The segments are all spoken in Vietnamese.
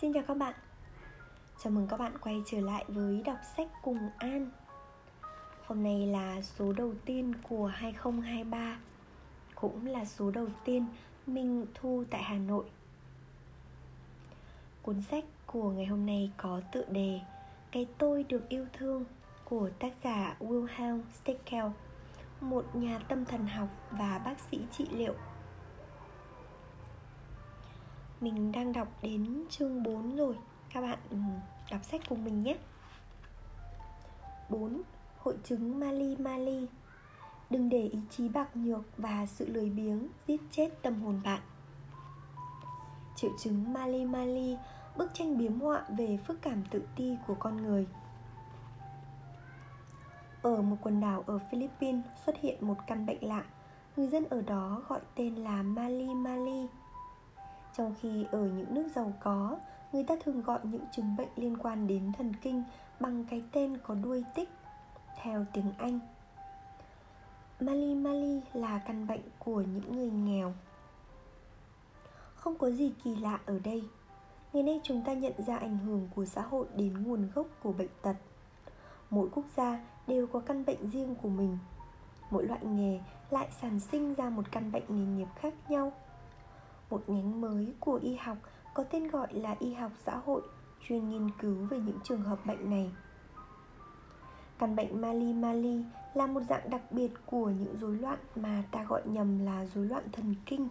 Xin chào các bạn. Chào mừng các bạn quay trở lại với đọc sách cùng An. Hôm nay là số đầu tiên của 2023 Cũng là số đầu tiên mình thu tại Hà Nội. Cuốn sách của ngày hôm nay có tựa đề Cái tôi được yêu thương của tác giả Wilhelm Steckel Một nhà tâm thần học và bác sĩ trị liệu mình đang đọc đến chương 4 rồi. Các bạn ừ, đọc sách cùng mình nhé. 4. Hội chứng Mali Mali. Đừng để ý chí bạc nhược và sự lười biếng giết chết tâm hồn bạn. Triệu chứng Mali Mali, Bức tranh biếm họa về phức cảm tự ti của con người. Ở một quần đảo ở Philippines xuất hiện một căn bệnh lạ. Người dân ở đó gọi tên là Mali Mali trong khi ở những nước giàu có, người ta thường gọi những chứng bệnh liên quan đến thần kinh bằng cái tên có đuôi tích, theo tiếng anh. Mali mali là căn bệnh của những người nghèo. Không có gì kỳ lạ ở đây. Ngày nay chúng ta nhận ra ảnh hưởng của xã hội đến nguồn gốc của bệnh tật. Mỗi quốc gia đều có căn bệnh riêng của mình. Mỗi loại nghề lại sản sinh ra một căn bệnh nghề nghiệp khác nhau một nhánh mới của y học, có tên gọi là y học xã hội, chuyên nghiên cứu về những trường hợp bệnh này. Căn bệnh mali mali là một dạng đặc biệt của những rối loạn mà ta gọi nhầm là rối loạn thần kinh.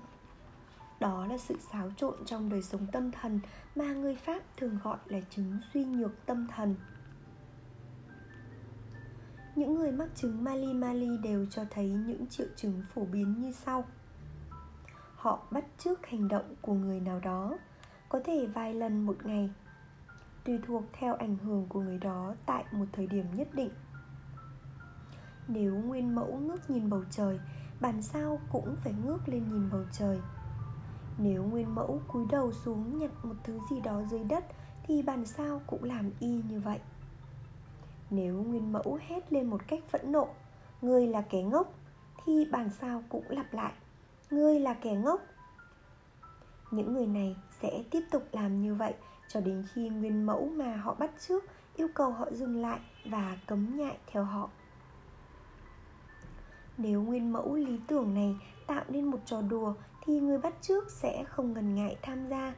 Đó là sự xáo trộn trong đời sống tâm thần mà người pháp thường gọi là chứng suy nhược tâm thần. Những người mắc chứng mali mali đều cho thấy những triệu chứng phổ biến như sau họ bắt chước hành động của người nào đó, có thể vài lần một ngày, tùy thuộc theo ảnh hưởng của người đó tại một thời điểm nhất định. Nếu nguyên mẫu ngước nhìn bầu trời, bản sao cũng phải ngước lên nhìn bầu trời. Nếu nguyên mẫu cúi đầu xuống nhặt một thứ gì đó dưới đất, thì bản sao cũng làm y như vậy. Nếu nguyên mẫu hét lên một cách phẫn nộ người là kẻ ngốc, thì bản sao cũng lặp lại ngươi là kẻ ngốc. Những người này sẽ tiếp tục làm như vậy cho đến khi nguyên mẫu mà họ bắt trước yêu cầu họ dừng lại và cấm nhại theo họ. Nếu nguyên mẫu lý tưởng này tạo nên một trò đùa thì người bắt trước sẽ không ngần ngại tham gia.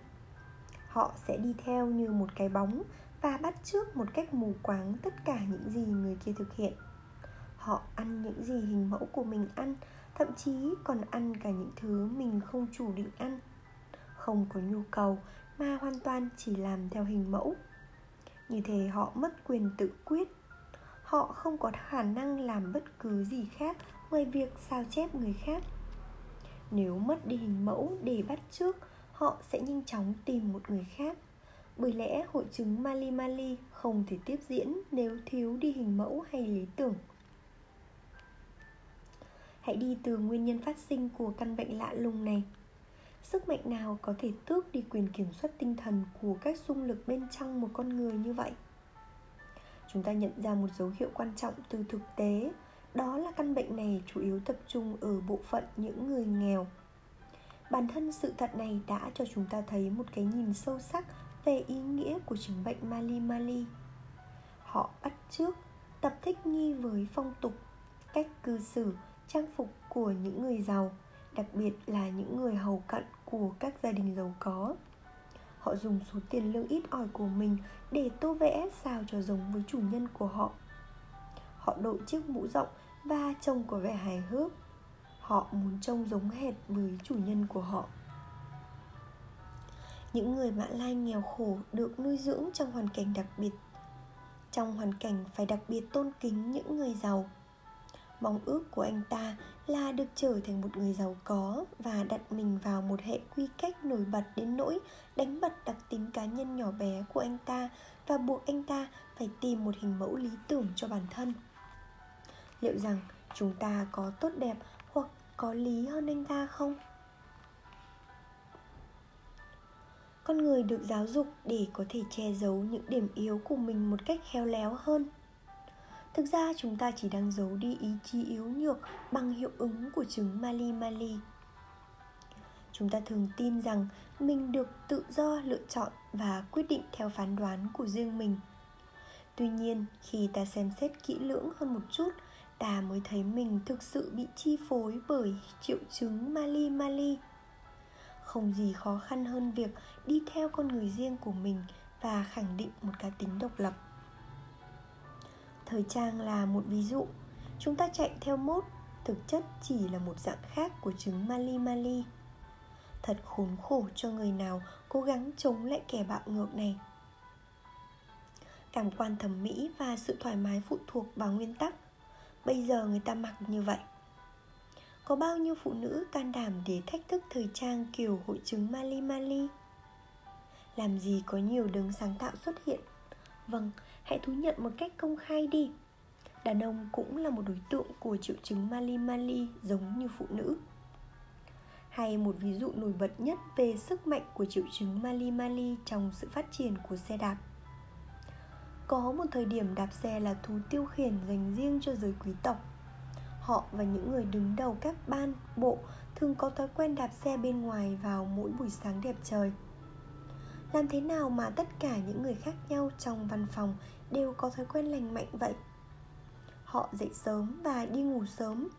Họ sẽ đi theo như một cái bóng và bắt trước một cách mù quáng tất cả những gì người kia thực hiện. Họ ăn những gì hình mẫu của mình ăn thậm chí còn ăn cả những thứ mình không chủ định ăn. Không có nhu cầu mà hoàn toàn chỉ làm theo hình mẫu. Như thế họ mất quyền tự quyết. Họ không có khả năng làm bất cứ gì khác ngoài việc sao chép người khác. Nếu mất đi hình mẫu để bắt trước, họ sẽ nhanh chóng tìm một người khác. Bởi lẽ hội chứng mali mali không thể tiếp diễn nếu thiếu đi hình mẫu hay lý tưởng. Hãy đi từ nguyên nhân phát sinh của căn bệnh lạ lùng này. Sức mạnh nào có thể tước đi quyền kiểm soát tinh thần của các xung lực bên trong một con người như vậy? Chúng ta nhận ra một dấu hiệu quan trọng từ thực tế Đó là căn bệnh này chủ yếu tập trung ở bộ phận những người nghèo. Bản thân sự thật này đã cho chúng ta thấy một cái nhìn sâu sắc về ý nghĩa của chứng bệnh Mali Mali. Họ bắt trước tập thích nghi với phong tục, cách cư xử trang phục của những người giàu, đặc biệt là những người hầu cận của các gia đình giàu có. Họ dùng số tiền lương ít ỏi của mình để tô vẽ sao cho giống với chủ nhân của họ. Họ đội chiếc mũ rộng và trông có vẻ hài hước. Họ muốn trông giống hệt với chủ nhân của họ. Những người mã lai nghèo khổ được nuôi dưỡng trong hoàn cảnh đặc biệt. Trong hoàn cảnh phải đặc biệt tôn kính những người giàu Mong ước của anh ta là được trở thành một người giàu có và đặt mình vào một hệ quy cách nổi bật đến nỗi đánh bật đặc tính cá nhân nhỏ bé của anh ta và buộc anh ta phải tìm một hình mẫu lý tưởng cho bản thân. Liệu rằng chúng ta có tốt đẹp hoặc có lý hơn anh ta không? Con người được giáo dục để có thể che giấu những điểm yếu của mình một cách khéo léo hơn Thực ra chúng ta chỉ đang giấu đi ý chí yếu nhược bằng hiệu ứng của chứng Mali Mali. Chúng ta thường tin rằng mình được tự do lựa chọn và quyết định theo phán đoán của riêng mình. Tuy nhiên, khi ta xem xét kỹ lưỡng hơn một chút, ta mới thấy mình thực sự bị chi phối bởi triệu chứng mali mali. Không gì khó khăn hơn việc đi theo con người riêng của mình và khẳng định một cá tính độc lập thời trang là một ví dụ. Chúng ta chạy theo mốt, thực chất chỉ là một dạng khác của chứng mali mali. Thật khốn khổ cho người nào cố gắng chống lại kẻ bạo ngược này. Cảm quan thẩm mỹ và sự thoải mái phụ thuộc vào nguyên tắc. Bây giờ người ta mặc như vậy. Có bao nhiêu phụ nữ can đảm để thách thức thời trang kiểu hội chứng mali mali? Làm gì có nhiều đấng sáng tạo xuất hiện? Vâng hãy thú nhận một cách công khai đi. Đàn ông cũng là một đối tượng của triệu chứng mali mali giống như phụ nữ. Hay một ví dụ nổi bật nhất về sức mạnh của triệu chứng mali mali trong sự phát triển của xe đạp. Có một thời điểm đạp xe là thú tiêu khiển dành riêng cho giới quý tộc. Họ và những người đứng đầu các ban, bộ thường có thói quen đạp xe bên ngoài vào mỗi buổi sáng đẹp trời. Làm thế nào mà tất cả những người khác nhau trong văn phòng đều có thói quen lành mạnh vậy. Họ dậy sớm và đi ngủ sớm.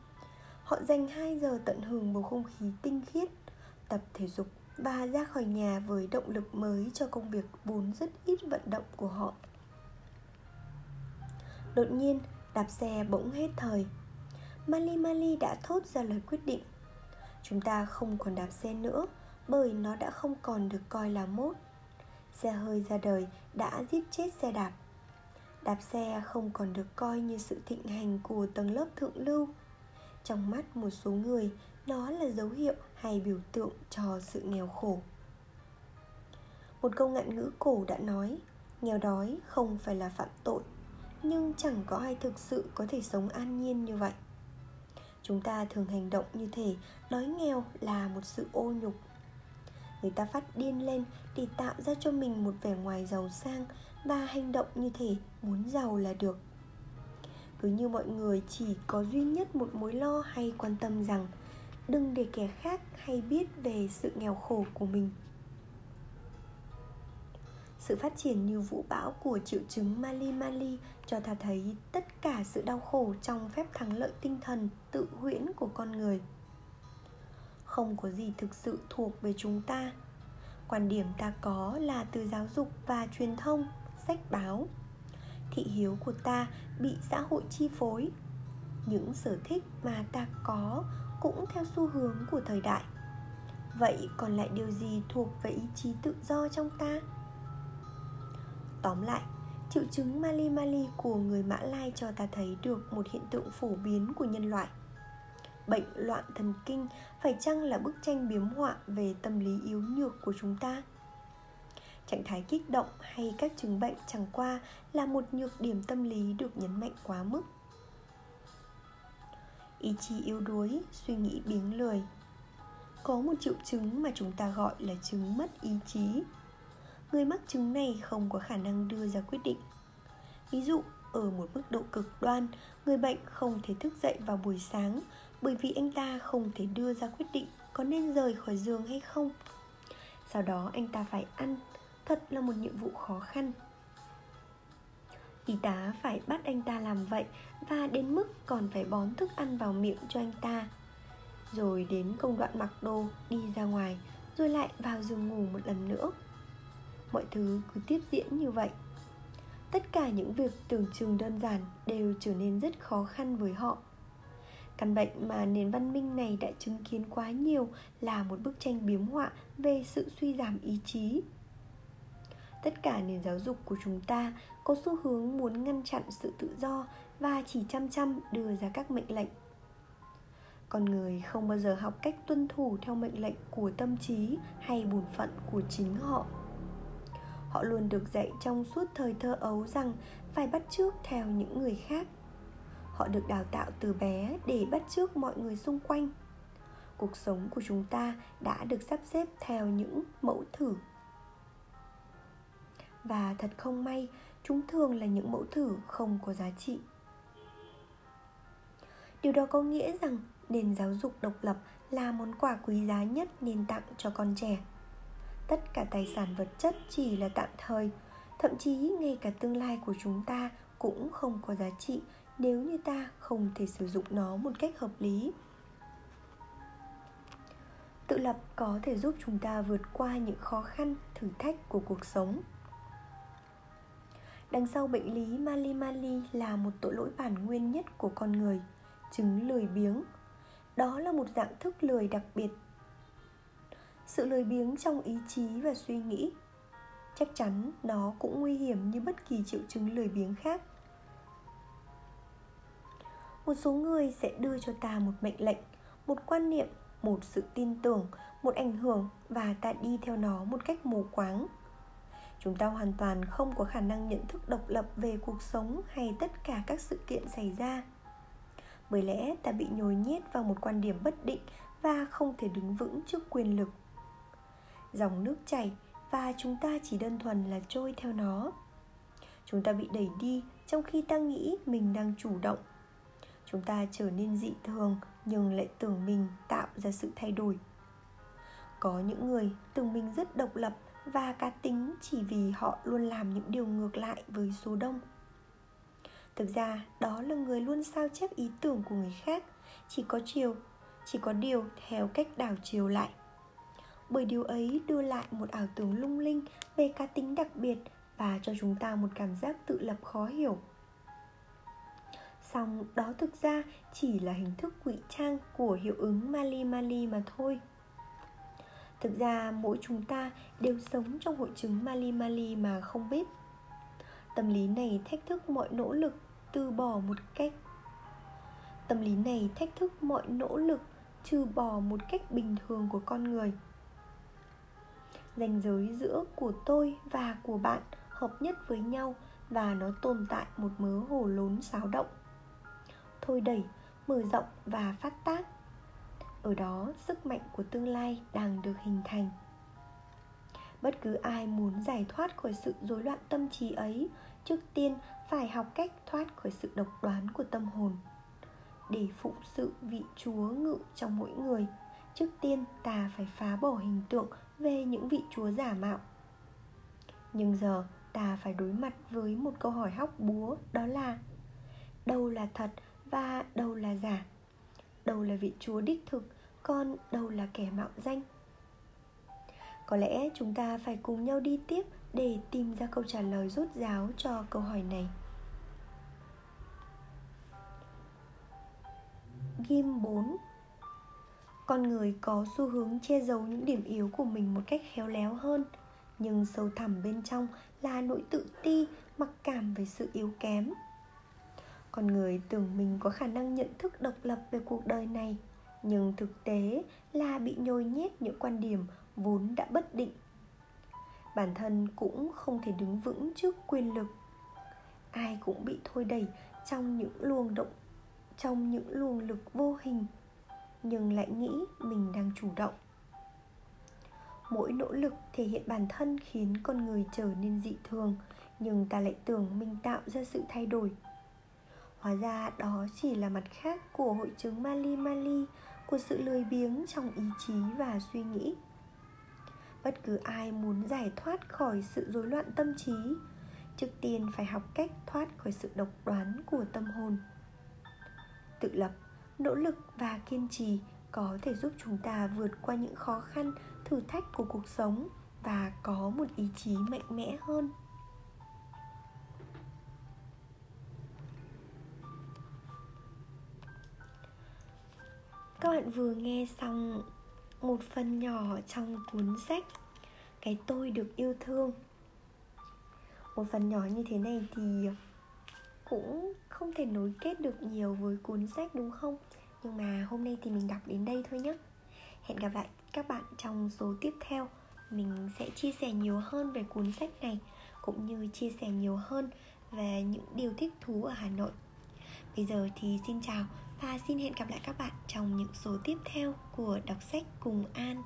Họ dành 2 giờ tận hưởng bầu không khí tinh khiết, tập thể dục và ra khỏi nhà với động lực mới cho công việc vốn rất ít vận động của họ. Đột nhiên, đạp xe bỗng hết thời. Mali mali đã thốt ra lời quyết định. Chúng ta không còn đạp xe nữa, bởi nó đã không còn được coi là mốt. Xe hơi ra đời đã giết chết xe đạp đạp xe không còn được coi như sự thịnh hành của tầng lớp thượng lưu. Trong mắt một số người nó là dấu hiệu hay biểu tượng cho sự nghèo khổ. Một câu ngạn ngữ cổ đã nói, nghèo đói không phải là phạm tội, nhưng chẳng có ai thực sự có thể sống an nhiên như vậy. Chúng ta thường hành động như thể đói nghèo là một sự ô nhục. Người ta phát điên lên để tạo ra cho mình một vẻ ngoài giàu sang và hành động như thể muốn giàu là được cứ như mọi người chỉ có duy nhất một mối lo hay quan tâm rằng đừng để kẻ khác hay biết về sự nghèo khổ của mình sự phát triển như vũ bão của triệu chứng Mali Mali cho ta thấy tất cả sự đau khổ trong phép thắng lợi tinh thần tự huyễn của con người. Không có gì thực sự thuộc về chúng ta. Quan điểm ta có là từ giáo dục và truyền thông, sách báo. Thị hiếu của ta bị xã hội chi phối. Những sở thích mà ta có cũng theo xu hướng của thời đại. Vậy còn lại điều gì thuộc về ý chí tự do trong ta? Tóm lại, triệu chứng Mali Mali của người Mã Lai cho ta thấy được một hiện tượng phổ biến của nhân loại. Bệnh loạn thần kinh phải chăng là bức tranh biếm họa về tâm lý yếu nhược của chúng ta? Trạng thái kích động hay các chứng bệnh chẳng qua là một nhược điểm tâm lý được nhấn mạnh quá mức. Ý chí yếu đuối, suy nghĩ biếng lười. Có một triệu chứng mà chúng ta gọi là chứng mất ý chí. Người mắc chứng này không có khả năng đưa ra quyết định. Ví dụ ở một mức độ cực đoan người bệnh không thể thức dậy vào buổi sáng bởi vì anh ta không thể đưa ra quyết định có nên rời khỏi giường hay không. Sau đó anh ta phải ăn thật là một nhiệm vụ khó khăn. Y tá phải bắt anh ta làm vậy và đến mức còn phải bón thức ăn vào miệng cho anh ta. Rồi đến công đoạn mặc đồ, đi ra ngoài, rồi lại vào giường ngủ một lần nữa. Mọi thứ cứ tiếp diễn như vậy. Tất cả những việc tưởng chừng đơn giản đều trở nên rất khó khăn với họ. Căn bệnh mà nền văn minh này đã chứng kiến quá nhiều là một bức tranh biếm họa về sự suy giảm ý chí tất cả nền giáo dục của chúng ta có xu hướng muốn ngăn chặn sự tự do và chỉ chăm chăm đưa ra các mệnh lệnh. Con người không bao giờ học cách tuân thủ theo mệnh lệnh của tâm trí hay bổn phận của chính họ. Họ luôn được dạy trong suốt thời thơ ấu rằng phải bắt chước theo những người khác. Họ được đào tạo từ bé để bắt chước mọi người xung quanh. Cuộc sống của chúng ta đã được sắp xếp theo những mẫu thử và thật không may, chúng thường là những mẫu thử không có giá trị. Điều đó có nghĩa rằng nền giáo dục độc lập là món quà quý giá nhất nên tặng cho con trẻ. Tất cả tài sản vật chất chỉ là tạm thời, thậm chí ngay cả tương lai của chúng ta cũng không có giá trị nếu như ta không thể sử dụng nó một cách hợp lý. Tự lập có thể giúp chúng ta vượt qua những khó khăn, thử thách của cuộc sống đằng sau bệnh lý mali mali là một tội lỗi bản nguyên nhất của con người, chứng lười biếng. Đó là một dạng thức lười đặc biệt. Sự lười biếng trong ý chí và suy nghĩ, chắc chắn nó cũng nguy hiểm như bất kỳ triệu chứng lười biếng khác. Một số người sẽ đưa cho ta một mệnh lệnh, một quan niệm, một sự tin tưởng, một ảnh hưởng và ta đi theo nó một cách mù quáng chúng ta hoàn toàn không có khả năng nhận thức độc lập về cuộc sống hay tất cả các sự kiện xảy ra. Bởi lẽ ta bị nhồi nhét vào một quan điểm bất định và không thể đứng vững trước quyền lực. Dòng nước chảy và chúng ta chỉ đơn thuần là trôi theo nó. Chúng ta bị đẩy đi trong khi ta nghĩ mình đang chủ động. Chúng ta trở nên dị thường nhưng lại tưởng mình tạo ra sự thay đổi. Có những người tưởng mình rất độc lập và cá tính chỉ vì họ luôn làm những điều ngược lại với số đông. Thực ra, đó là người luôn sao chép ý tưởng của người khác. Chỉ có chiều, chỉ có điều theo cách đảo chiều lại. Bởi điều ấy đưa lại một ảo tưởng lung linh về cá tính đặc biệt và cho chúng ta một cảm giác tự lập khó hiểu. Song đó thực ra chỉ là hình thức ngụy trang của hiệu ứng Mali Mali mà thôi. Thực ra mỗi chúng ta đều sống trong hội chứng Mali Mali mà không biết. Tâm lý này thách thức mọi nỗ lực từ bỏ một cách Tâm lý này thách thức mọi nỗ lực trừ bỏ một cách bình thường của con người. Ranh giới giữa của tôi và của bạn hợp nhất với nhau và nó tồn tại một mớ hồ lốn xáo động. Thôi đẩy, mở rộng và phát tác ở đó, sức mạnh của tương lai đang được hình thành. Bất cứ ai muốn giải thoát khỏi sự rối loạn tâm trí ấy, trước tiên phải học cách thoát khỏi sự độc đoán của tâm hồn. Để phụng sự vị chúa ngự trong mỗi người, trước tiên ta phải phá bỏ hình tượng về những vị chúa giả mạo. Nhưng giờ, ta phải đối mặt với một câu hỏi hóc búa, đó là, đâu là thật và đâu là giả? Đâu là vị chúa đích thực còn đâu là kẻ mạo danh. Có lẽ chúng ta phải cùng nhau đi tiếp để tìm ra câu trả lời rốt ráo cho câu hỏi này. Ghim 4 Con người có xu hướng che giấu những điểm yếu của mình một cách khéo léo hơn Nhưng sâu thẳm bên trong là nỗi tự ti, mặc cảm về sự yếu kém con người tưởng mình có khả năng nhận thức độc lập về cuộc đời này, nhưng thực tế là bị nhồi nhét những quan điểm vốn đã bất định. Bản thân cũng không thể đứng vững trước quyền lực. Ai cũng bị thôi đẩy trong những luồng động, trong những luồng lực vô hình, nhưng lại nghĩ mình đang chủ động. Mỗi nỗ lực thể hiện bản thân khiến con người trở nên dị thường, nhưng ta lại tưởng mình tạo ra sự thay đổi. Hóa ra đó chỉ là mặt khác của hội chứng Mali Mali Của sự lười biếng trong ý chí và suy nghĩ. Bất cứ ai muốn giải thoát khỏi sự rối loạn tâm trí Trước tiên phải học cách thoát khỏi sự độc đoán của tâm hồn. Tự lập, nỗ lực và kiên trì có thể giúp chúng ta vượt qua những khó khăn, thử thách của cuộc sống và có một ý chí mạnh mẽ hơn. Các bạn vừa nghe xong một phần nhỏ trong cuốn sách cái tôi được yêu thương. Một phần nhỏ như thế này thì cũng không thể nối kết được nhiều với cuốn sách, đúng không? Nhưng mà hôm nay thì mình đọc đến đây thôi nhé. Hẹn gặp lại các bạn trong số tiếp theo. Mình sẽ chia sẻ nhiều hơn về cuốn sách này, cũng như chia sẻ nhiều hơn về những điều thích thú ở hà nội. Bây giờ thì xin chào và xin hẹn gặp lại các bạn trong những số tiếp theo của đọc sách cùng An.